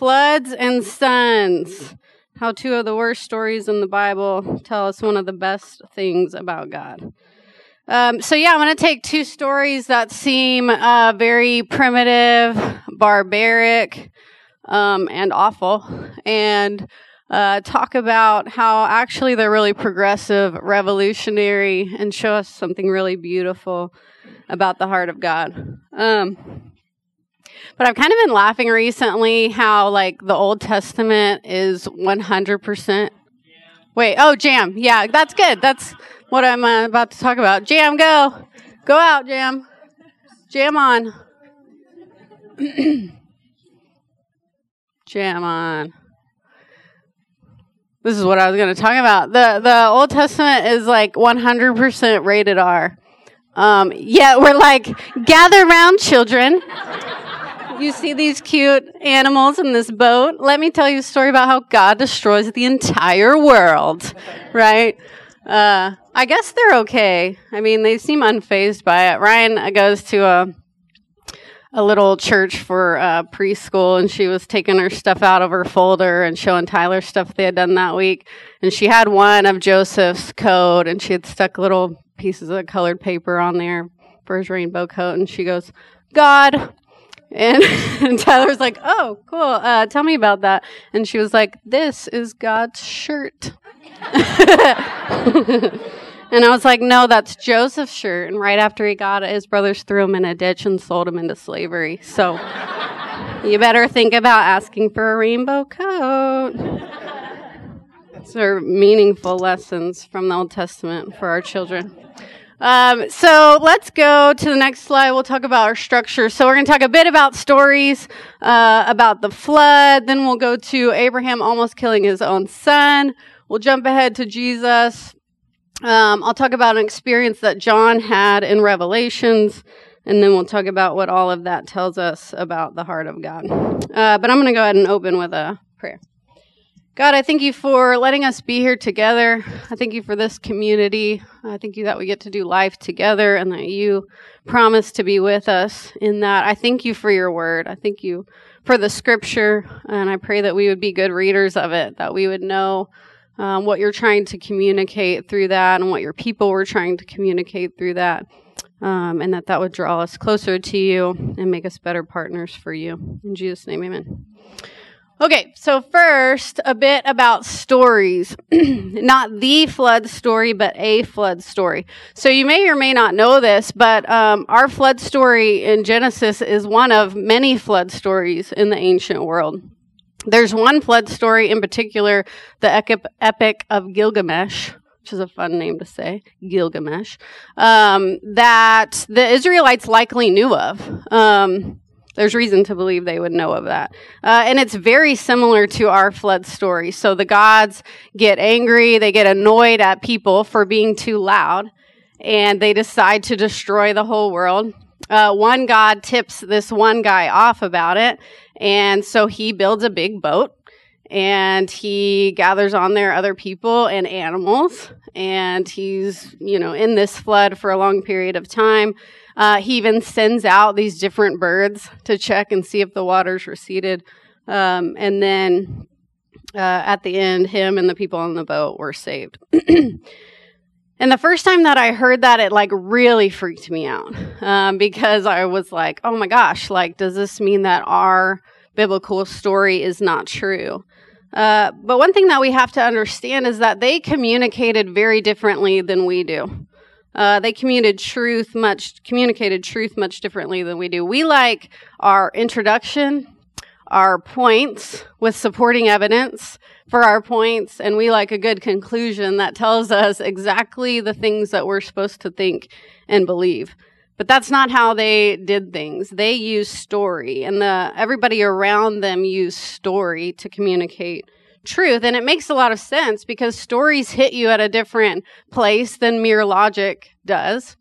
Floods and sons. How two of the worst stories in the Bible tell us one of the best things about God. Um, so, yeah, I'm going to take two stories that seem uh, very primitive, barbaric, um, and awful, and uh, talk about how actually they're really progressive, revolutionary, and show us something really beautiful about the heart of God. Um, but I've kind of been laughing recently how like the Old Testament is 100%. Wait, oh, jam. Yeah, that's good. That's what I'm uh, about to talk about. Jam, go. Go out, jam. Jam on. jam on. This is what I was going to talk about. The the Old Testament is like 100% rated R. Um, yeah, we're like, gather round, children you see these cute animals in this boat. Let me tell you a story about how God destroys the entire world, right? Uh, I guess they're okay. I mean, they seem unfazed by it. Ryan goes to a a little church for uh, preschool, and she was taking her stuff out of her folder and showing Tyler stuff they had done that week. And she had one of Joseph's coat, and she had stuck little pieces of colored paper on there for his rainbow coat. And she goes, God, and, and was like, "Oh, cool. Uh, tell me about that." And she was like, "This is God's shirt." and I was like, "No, that's Joseph's shirt." And right after he got it, his brothers threw him in a ditch and sold him into slavery. So you better think about asking for a rainbow coat. These are meaningful lessons from the Old Testament for our children. Um, so let's go to the next slide. We'll talk about our structure. So we're going to talk a bit about stories, uh, about the flood. Then we'll go to Abraham almost killing his own son. We'll jump ahead to Jesus. Um, I'll talk about an experience that John had in Revelations. And then we'll talk about what all of that tells us about the heart of God. Uh, but I'm going to go ahead and open with a prayer. God, I thank you for letting us be here together. I thank you for this community. I thank you that we get to do life together and that you promise to be with us in that. I thank you for your word. I thank you for the scripture. And I pray that we would be good readers of it, that we would know um, what you're trying to communicate through that and what your people were trying to communicate through that. Um, and that that would draw us closer to you and make us better partners for you. In Jesus' name, amen. Okay, so first, a bit about stories. not the flood story, but a flood story. So you may or may not know this, but um, our flood story in Genesis is one of many flood stories in the ancient world. There's one flood story in particular, the Epic of Gilgamesh, which is a fun name to say, Gilgamesh, um, that the Israelites likely knew of. Um, there's reason to believe they would know of that. Uh, and it's very similar to our flood story. So the gods get angry, they get annoyed at people for being too loud, and they decide to destroy the whole world. Uh, one god tips this one guy off about it, and so he builds a big boat and he gathers on there other people and animals and he's you know in this flood for a long period of time uh, he even sends out these different birds to check and see if the water's receded. Um, and then uh, at the end, him and the people on the boat were saved. and the first time that I heard that, it like really freaked me out um, because I was like, oh my gosh, like, does this mean that our biblical story is not true? Uh, but one thing that we have to understand is that they communicated very differently than we do. Uh, they communicated truth much communicated truth much differently than we do. We like our introduction, our points with supporting evidence for our points, and we like a good conclusion that tells us exactly the things that we're supposed to think and believe. But that's not how they did things. They used story, and the everybody around them used story to communicate truth. And it makes a lot of sense because stories hit you at a different place than mere logic does.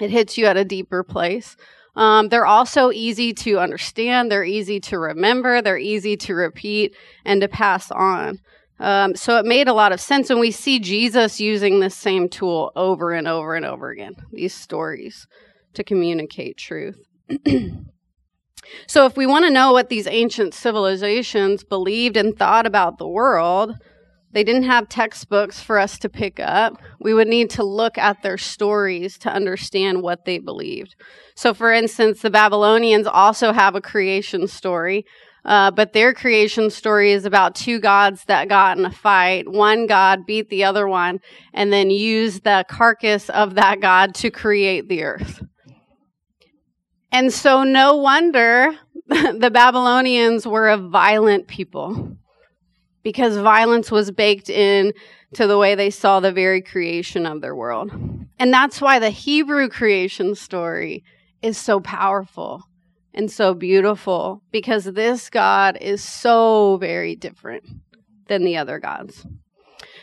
It hits you at a deeper place. Um, they're also easy to understand. They're easy to remember. They're easy to repeat and to pass on. Um, so it made a lot of sense. And we see Jesus using this same tool over and over and over again, these stories to communicate truth. So, if we want to know what these ancient civilizations believed and thought about the world, they didn't have textbooks for us to pick up. We would need to look at their stories to understand what they believed. So, for instance, the Babylonians also have a creation story, uh, but their creation story is about two gods that got in a fight. One god beat the other one and then used the carcass of that god to create the earth. And so, no wonder the Babylonians were a violent people because violence was baked in to the way they saw the very creation of their world. And that's why the Hebrew creation story is so powerful and so beautiful because this God is so very different than the other gods.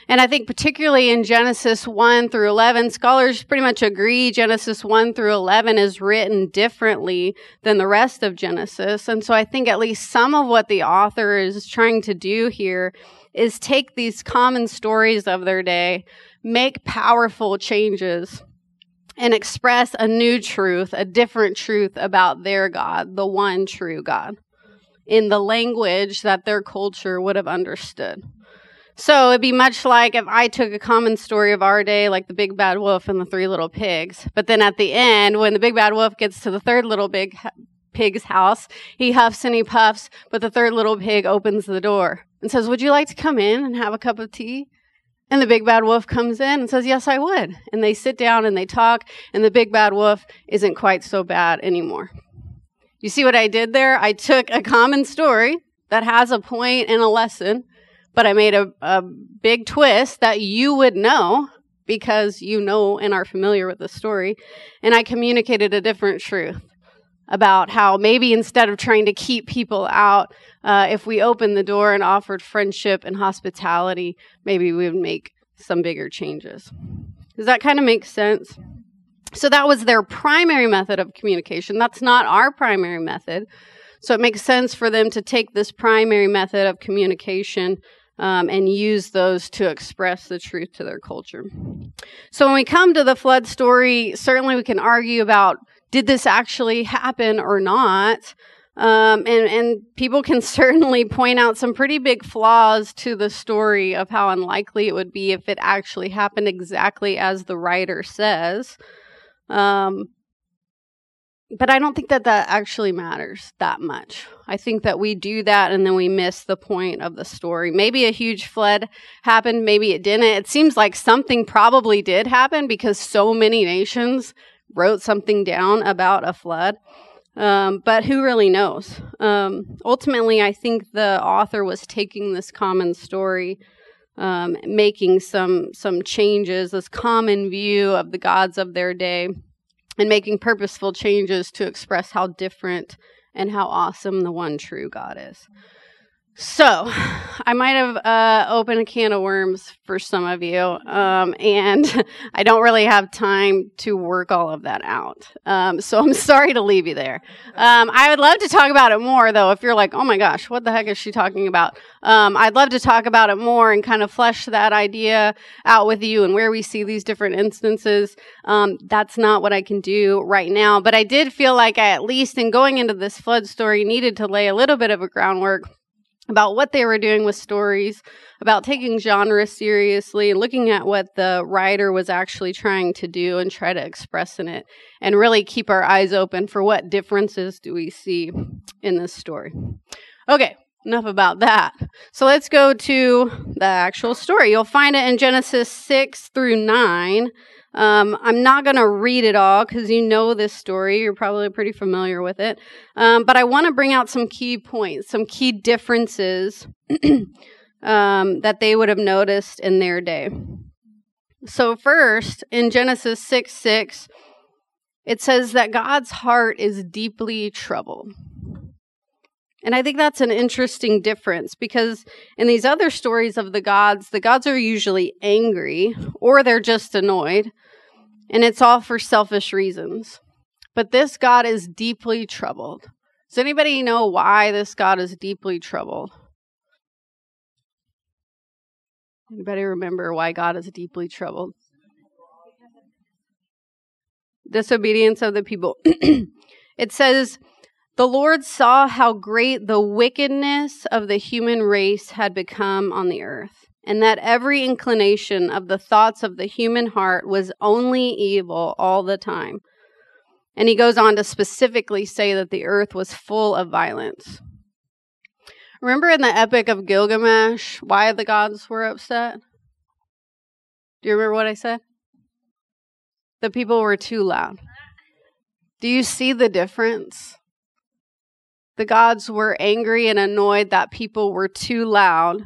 And I think particularly in Genesis 1 through 11, scholars pretty much agree Genesis 1 through 11 is written differently than the rest of Genesis. And so I think at least some of what the author is trying to do here is take these common stories of their day, make powerful changes, and express a new truth, a different truth about their God, the one true God, in the language that their culture would have understood. So it'd be much like if I took a common story of our day, like the big bad wolf and the three little pigs. But then at the end, when the big bad wolf gets to the third little big pig's house, he huffs and he puffs, but the third little pig opens the door and says, Would you like to come in and have a cup of tea? And the big bad wolf comes in and says, Yes, I would. And they sit down and they talk, and the big bad wolf isn't quite so bad anymore. You see what I did there? I took a common story that has a point and a lesson but I made a, a big twist that you would know because you know and are familiar with the story. And I communicated a different truth about how maybe instead of trying to keep people out, uh, if we opened the door and offered friendship and hospitality, maybe we would make some bigger changes. Does that kind of make sense? So that was their primary method of communication. That's not our primary method. So it makes sense for them to take this primary method of communication um, and use those to express the truth to their culture. So when we come to the flood story, certainly we can argue about did this actually happen or not. Um, and, and people can certainly point out some pretty big flaws to the story of how unlikely it would be if it actually happened exactly as the writer says. Um, but I don't think that that actually matters that much. I think that we do that and then we miss the point of the story. Maybe a huge flood happened, maybe it didn't. It seems like something probably did happen because so many nations wrote something down about a flood. Um, but who really knows? Um, ultimately, I think the author was taking this common story, um, making some some changes, this common view of the gods of their day and making purposeful changes to express how different and how awesome the one true God is. So, I might have uh, opened a can of worms for some of you, um, and I don't really have time to work all of that out. Um, so, I'm sorry to leave you there. Um, I would love to talk about it more, though, if you're like, oh my gosh, what the heck is she talking about? Um, I'd love to talk about it more and kind of flesh that idea out with you and where we see these different instances. Um, that's not what I can do right now, but I did feel like I, at least in going into this flood story, needed to lay a little bit of a groundwork about what they were doing with stories, about taking genre seriously, looking at what the writer was actually trying to do and try to express in it, and really keep our eyes open for what differences do we see in this story. Okay, enough about that. So let's go to the actual story. You'll find it in Genesis 6 through 9. Um, I'm not going to read it all because you know this story. You're probably pretty familiar with it. Um, but I want to bring out some key points, some key differences um, that they would have noticed in their day. So, first, in Genesis 6 6, it says that God's heart is deeply troubled. And I think that's an interesting difference because in these other stories of the gods, the gods are usually angry or they're just annoyed, and it's all for selfish reasons. But this God is deeply troubled. Does anybody know why this God is deeply troubled? Anybody remember why God is deeply troubled? Disobedience of the people. it says, The Lord saw how great the wickedness of the human race had become on the earth, and that every inclination of the thoughts of the human heart was only evil all the time. And he goes on to specifically say that the earth was full of violence. Remember in the Epic of Gilgamesh why the gods were upset? Do you remember what I said? The people were too loud. Do you see the difference? The gods were angry and annoyed that people were too loud.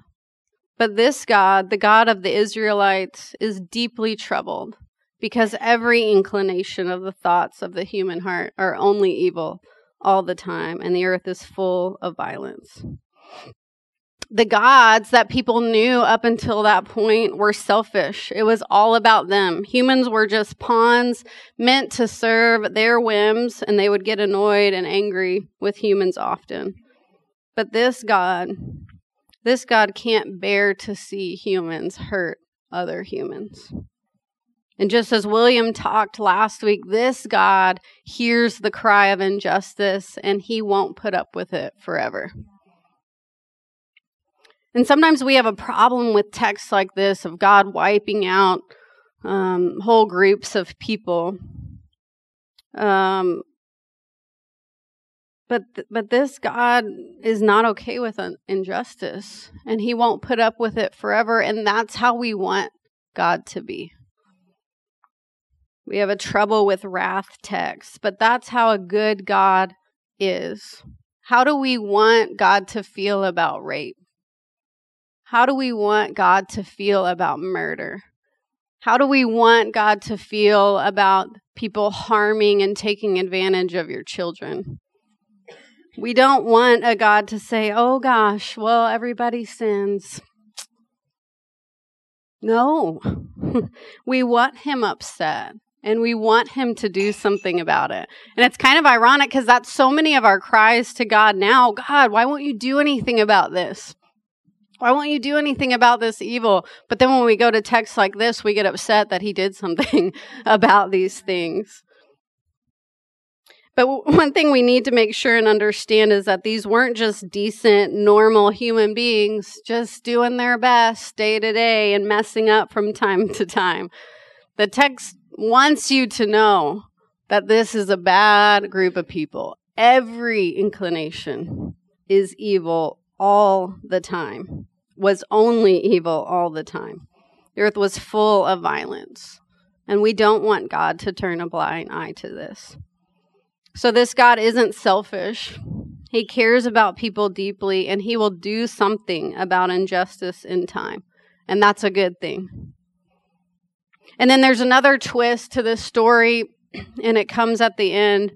But this God, the God of the Israelites, is deeply troubled because every inclination of the thoughts of the human heart are only evil all the time, and the earth is full of violence the gods that people knew up until that point were selfish. It was all about them. Humans were just pawns meant to serve their whims, and they would get annoyed and angry with humans often. But this God, this God can't bear to see humans hurt other humans. And just as William talked last week, this God hears the cry of injustice and he won't put up with it forever. And sometimes we have a problem with texts like this of God wiping out um, whole groups of people. Um, but th- but this God is not okay with un- injustice, and He won't put up with it forever. And that's how we want God to be. We have a trouble with wrath texts, but that's how a good God is. How do we want God to feel about rape? How do we want God to feel about murder? How do we want God to feel about people harming and taking advantage of your children? We don't want a God to say, oh gosh, well, everybody sins. No, we want him upset and we want him to do something about it. And it's kind of ironic because that's so many of our cries to God now God, why won't you do anything about this? Why won't you do anything about this evil? But then when we go to texts like this, we get upset that he did something about these things. But one thing we need to make sure and understand is that these weren't just decent, normal human beings just doing their best day to day and messing up from time to time. The text wants you to know that this is a bad group of people. Every inclination is evil all the time was only evil all the time. The earth was full of violence. And we don't want God to turn a blind eye to this. So, this God isn't selfish. He cares about people deeply, and He will do something about injustice in time. And that's a good thing. And then there's another twist to this story, and it comes at the end.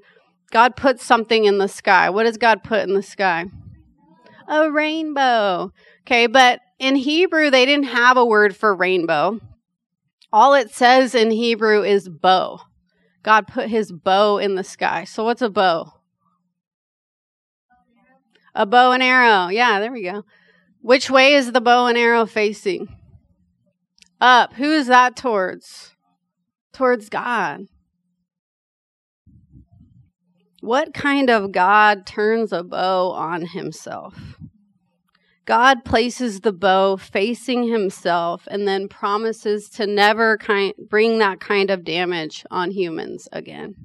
God puts something in the sky. What does God put in the sky? A rainbow. Okay, but in Hebrew, they didn't have a word for rainbow. All it says in Hebrew is bow. God put his bow in the sky. So, what's a bow? A bow and arrow. Yeah, there we go. Which way is the bow and arrow facing? Up. Who is that towards? Towards God. What kind of God turns a bow on himself? God places the bow facing himself and then promises to never kind, bring that kind of damage on humans again.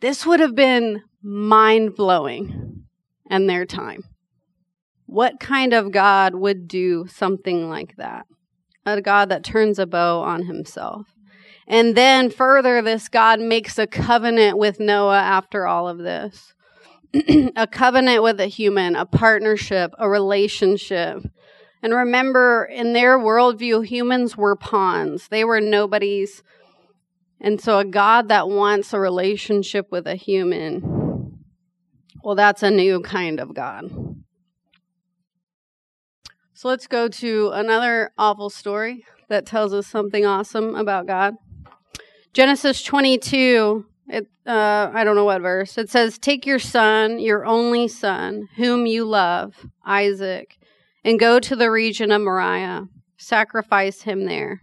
This would have been mind blowing in their time. What kind of God would do something like that? A God that turns a bow on himself. And then further, this God makes a covenant with Noah after all of this. a covenant with a human, a partnership, a relationship. And remember, in their worldview, humans were pawns, they were nobodies. And so, a God that wants a relationship with a human, well, that's a new kind of God. So, let's go to another awful story that tells us something awesome about God. Genesis 22 it, uh, I don't know what verse. It says, Take your son, your only son, whom you love, Isaac, and go to the region of Moriah. Sacrifice him there.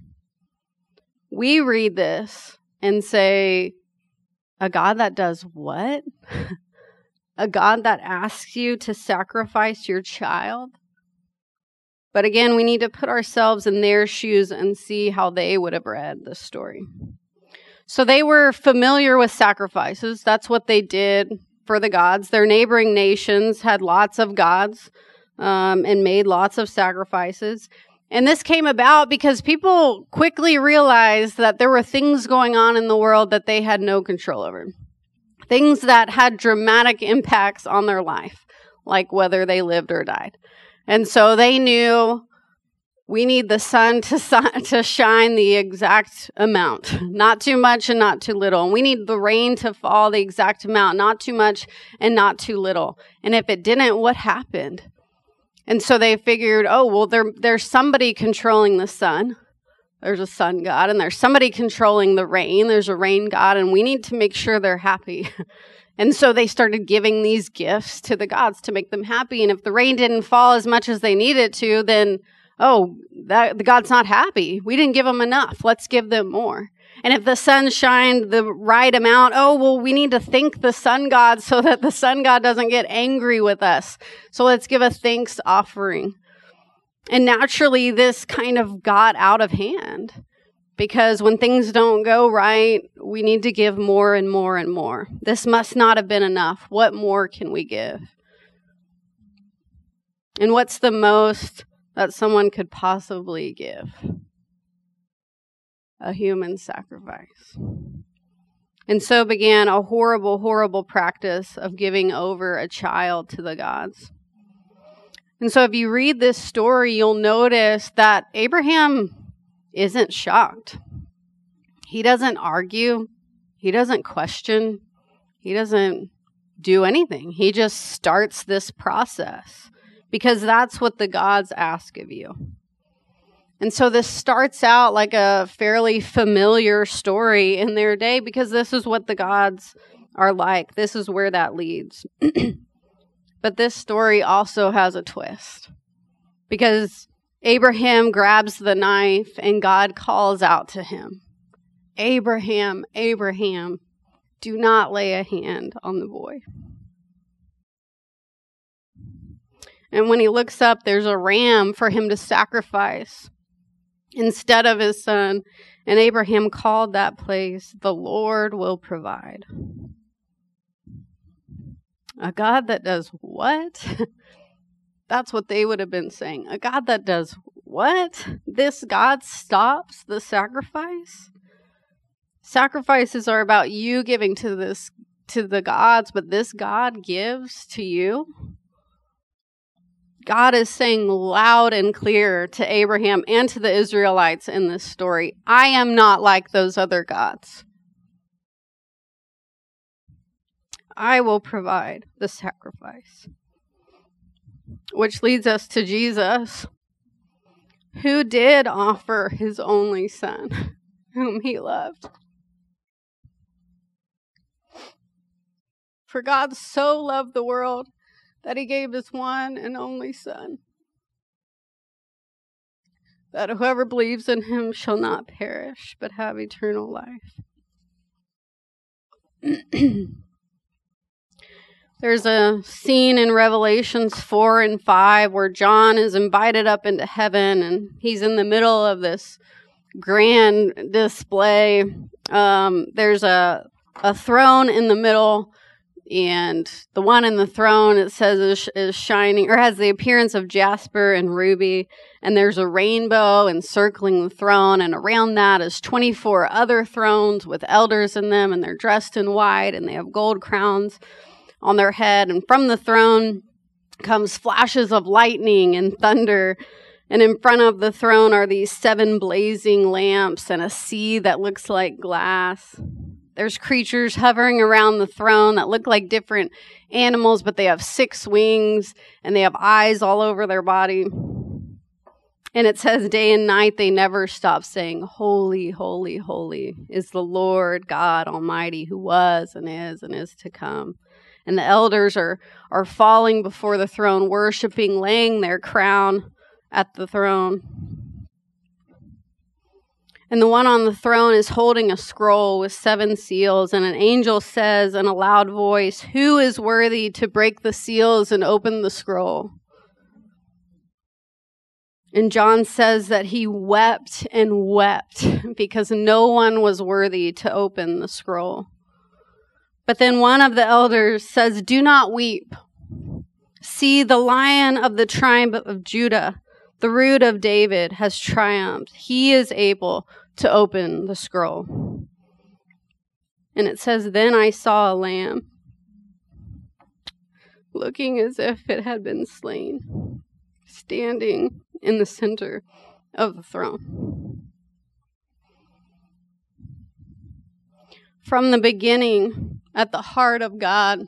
We read this and say, A God that does what? a God that asks you to sacrifice your child. But again, we need to put ourselves in their shoes and see how they would have read the story. So they were familiar with sacrifices. That's what they did for the gods. Their neighboring nations had lots of gods um, and made lots of sacrifices. And this came about because people quickly realized that there were things going on in the world that they had no control over. Things that had dramatic impacts on their life, like whether they lived or died. And so they knew we need the sun to, to shine the exact amount, not too much and not too little. And we need the rain to fall the exact amount, not too much and not too little. And if it didn't, what happened? And so they figured, oh, well, there, there's somebody controlling the sun. There's a sun god, and there's somebody controlling the rain. There's a rain god, and we need to make sure they're happy. and so they started giving these gifts to the gods to make them happy. And if the rain didn't fall as much as they needed to, then, oh, that, the god's not happy. We didn't give them enough. Let's give them more. And if the sun shined the right amount, oh, well, we need to thank the sun god so that the sun god doesn't get angry with us. So let's give a thanks offering. And naturally, this kind of got out of hand because when things don't go right, we need to give more and more and more. This must not have been enough. What more can we give? And what's the most that someone could possibly give? a human sacrifice. And so began a horrible, horrible practice of giving over a child to the gods. And so if you read this story, you'll notice that Abraham isn't shocked. He doesn't argue, he doesn't question, he doesn't do anything. He just starts this process because that's what the gods ask of you. And so this starts out like a fairly familiar story in their day because this is what the gods are like. This is where that leads. but this story also has a twist because Abraham grabs the knife and God calls out to him Abraham, Abraham, do not lay a hand on the boy. And when he looks up, there's a ram for him to sacrifice instead of his son. And Abraham called that place, The Lord will provide. A God that does what? That's what they would have been saying. A God that does what? This God stops the sacrifice? Sacrifices are about you giving to this to the gods, but this God gives to you. God is saying loud and clear to Abraham and to the Israelites in this story I am not like those other gods. I will provide the sacrifice. Which leads us to Jesus, who did offer his only son, whom he loved. For God so loved the world that he gave his one and only Son, that whoever believes in him shall not perish, but have eternal life. There's a scene in Revelations 4 and 5 where John is invited up into heaven and he's in the middle of this grand display. Um, there's a, a throne in the middle and the one in the throne it says is, is, shining or has the appearance of jasper and ruby. And there's a rainbow encircling the throne. And around that is 24 other thrones with elders in them. And they're dressed in white and they have gold crowns on their head. And from the throne comes flashes of lightning and thunder. And in front of the throne are these seven blazing lamps and a sea that looks like glass there's creatures hovering around the throne that look like different animals, but they have six wings and they have eyes all over their body. And it says, day and night, they never stop saying, Holy, holy, holy is the Lord God Almighty who was and is and is to come. And the elders are, are falling before the throne, worshiping, laying their crown at the throne. And the one on the throne is holding a scroll with seven seals, and an angel says in a loud voice, Who is worthy to break the seals and open the scroll? And John says that he wept and wept because no one was worthy to open the scroll. But then one of the elders says, Do not weep. See, the lion of the tribe of Judah, the root of David, has triumphed. He is able to open the scroll. And it says, Then I saw a lamb looking as if it had been slain, standing in the center of the throne. From the beginning, at the heart of God,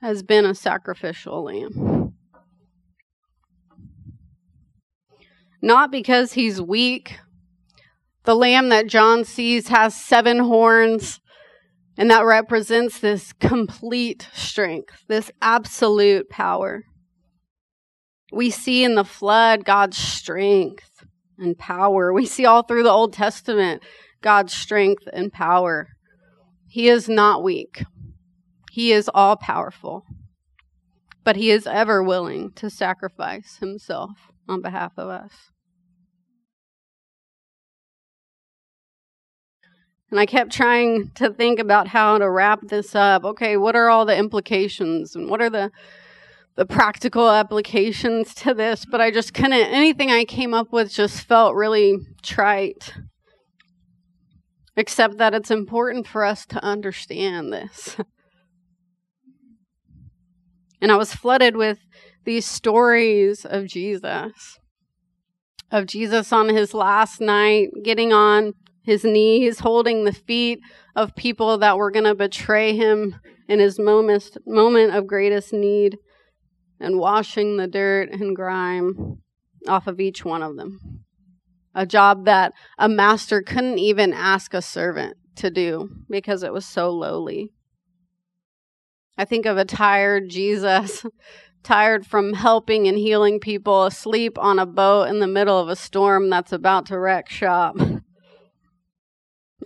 has been a sacrificial lamb. Not because he's weak. The lamb that John sees has seven horns, and that represents this complete strength, this absolute power. We see in the flood God's strength and power. We see all through the Old Testament God's strength and power. He is not weak, He is all powerful, but He is ever willing to sacrifice Himself on behalf of us. And I kept trying to think about how to wrap this up. Okay, what are all the implications and what are the the practical applications to this, but I just couldn't anything I came up with just felt really trite. Except that it's important for us to understand this. and I was flooded with these stories of Jesus. Of Jesus on his last night, getting on his knees, holding the feet of people that were going to betray him in his moment, moment of greatest need, and washing the dirt and grime off of each one of them. A job that a master couldn't even ask a servant to do because it was so lowly. I think of a tired Jesus, tired from helping and healing people, asleep on a boat in the middle of a storm that's about to wreck shop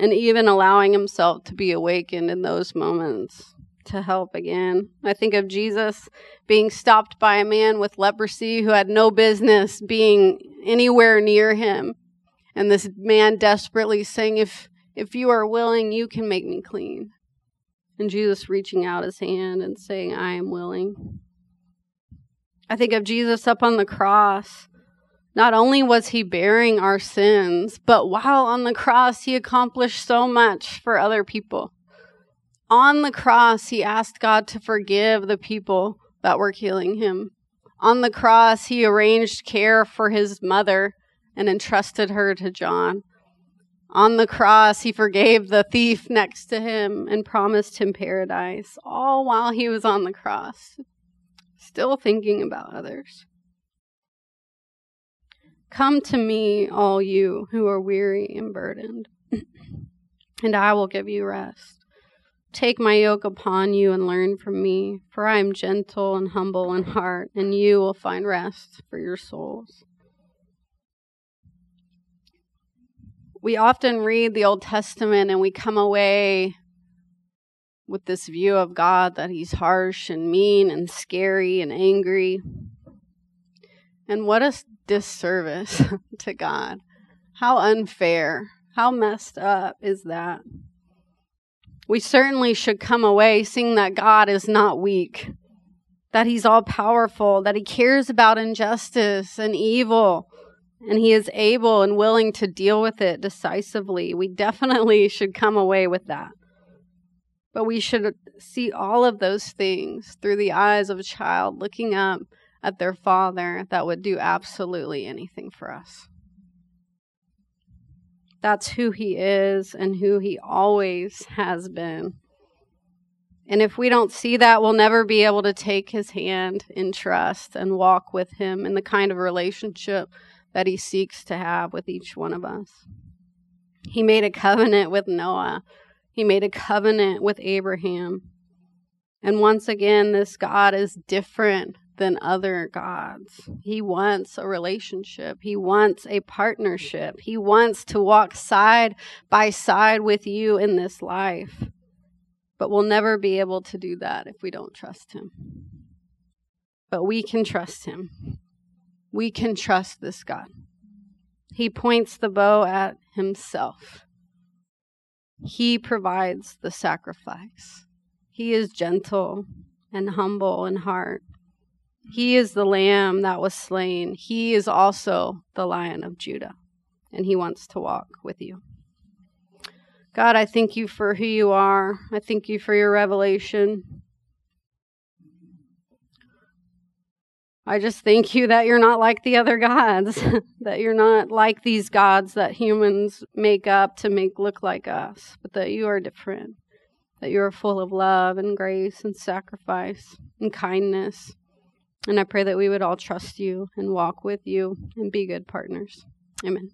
and even allowing himself to be awakened in those moments to help again. I think of Jesus being stopped by a man with leprosy who had no business being anywhere near him. And this man desperately saying, If if you are willing, you can make me clean. And Jesus reaching out his hand and saying, I am willing. I think of Jesus up on the cross not only was he bearing our sins, but while on the cross, he accomplished so much for other people. On the cross, he asked God to forgive the people that were killing him. On the cross, he arranged care for his mother and entrusted her to John. On the cross, he forgave the thief next to him and promised him paradise, all while he was on the cross, still thinking about others. Come to me, all you who are weary and burdened, and I will give you rest. Take my yoke upon you and learn from me, for I am gentle and humble in heart, and you will find rest for your souls. We often read the Old Testament and we come away with this view of God that he's harsh and mean and scary and angry. And what a disservice to God. How unfair. How messed up is that? We certainly should come away seeing that God is not weak, that He's all powerful, that He cares about injustice and evil, and He is able and willing to deal with it decisively. We definitely should come away with that. But we should see all of those things through the eyes of a child looking up at their Father that would do absolutely anything for us. That's who He is and who He always has been. And if we don't see that, we'll never be able to take His hand in trust and walk with Him in the kind of relationship that He seeks to have with each one of us. He made a covenant with Noah, He made a covenant with Abraham. And once again, this God is different than other gods. He wants a relationship. He wants a partnership. He wants to walk side by side with you in this life. But we'll never be able to do that if we don't trust Him. But we can trust Him. We can trust this God. He points the bow at Himself. He provides the sacrifice. He is gentle and humble in heart. He is the lamb that was slain. He is also the lion of Judah, and he wants to walk with you. God, I thank you for who you are. I thank you for your revelation. I just thank you that you're not like the other gods, that you're not like these gods that humans make up to make look like us, but that you are different, that you are full of love and grace and sacrifice and kindness. And I pray that we would all trust you and walk with you and be good partners. Amen.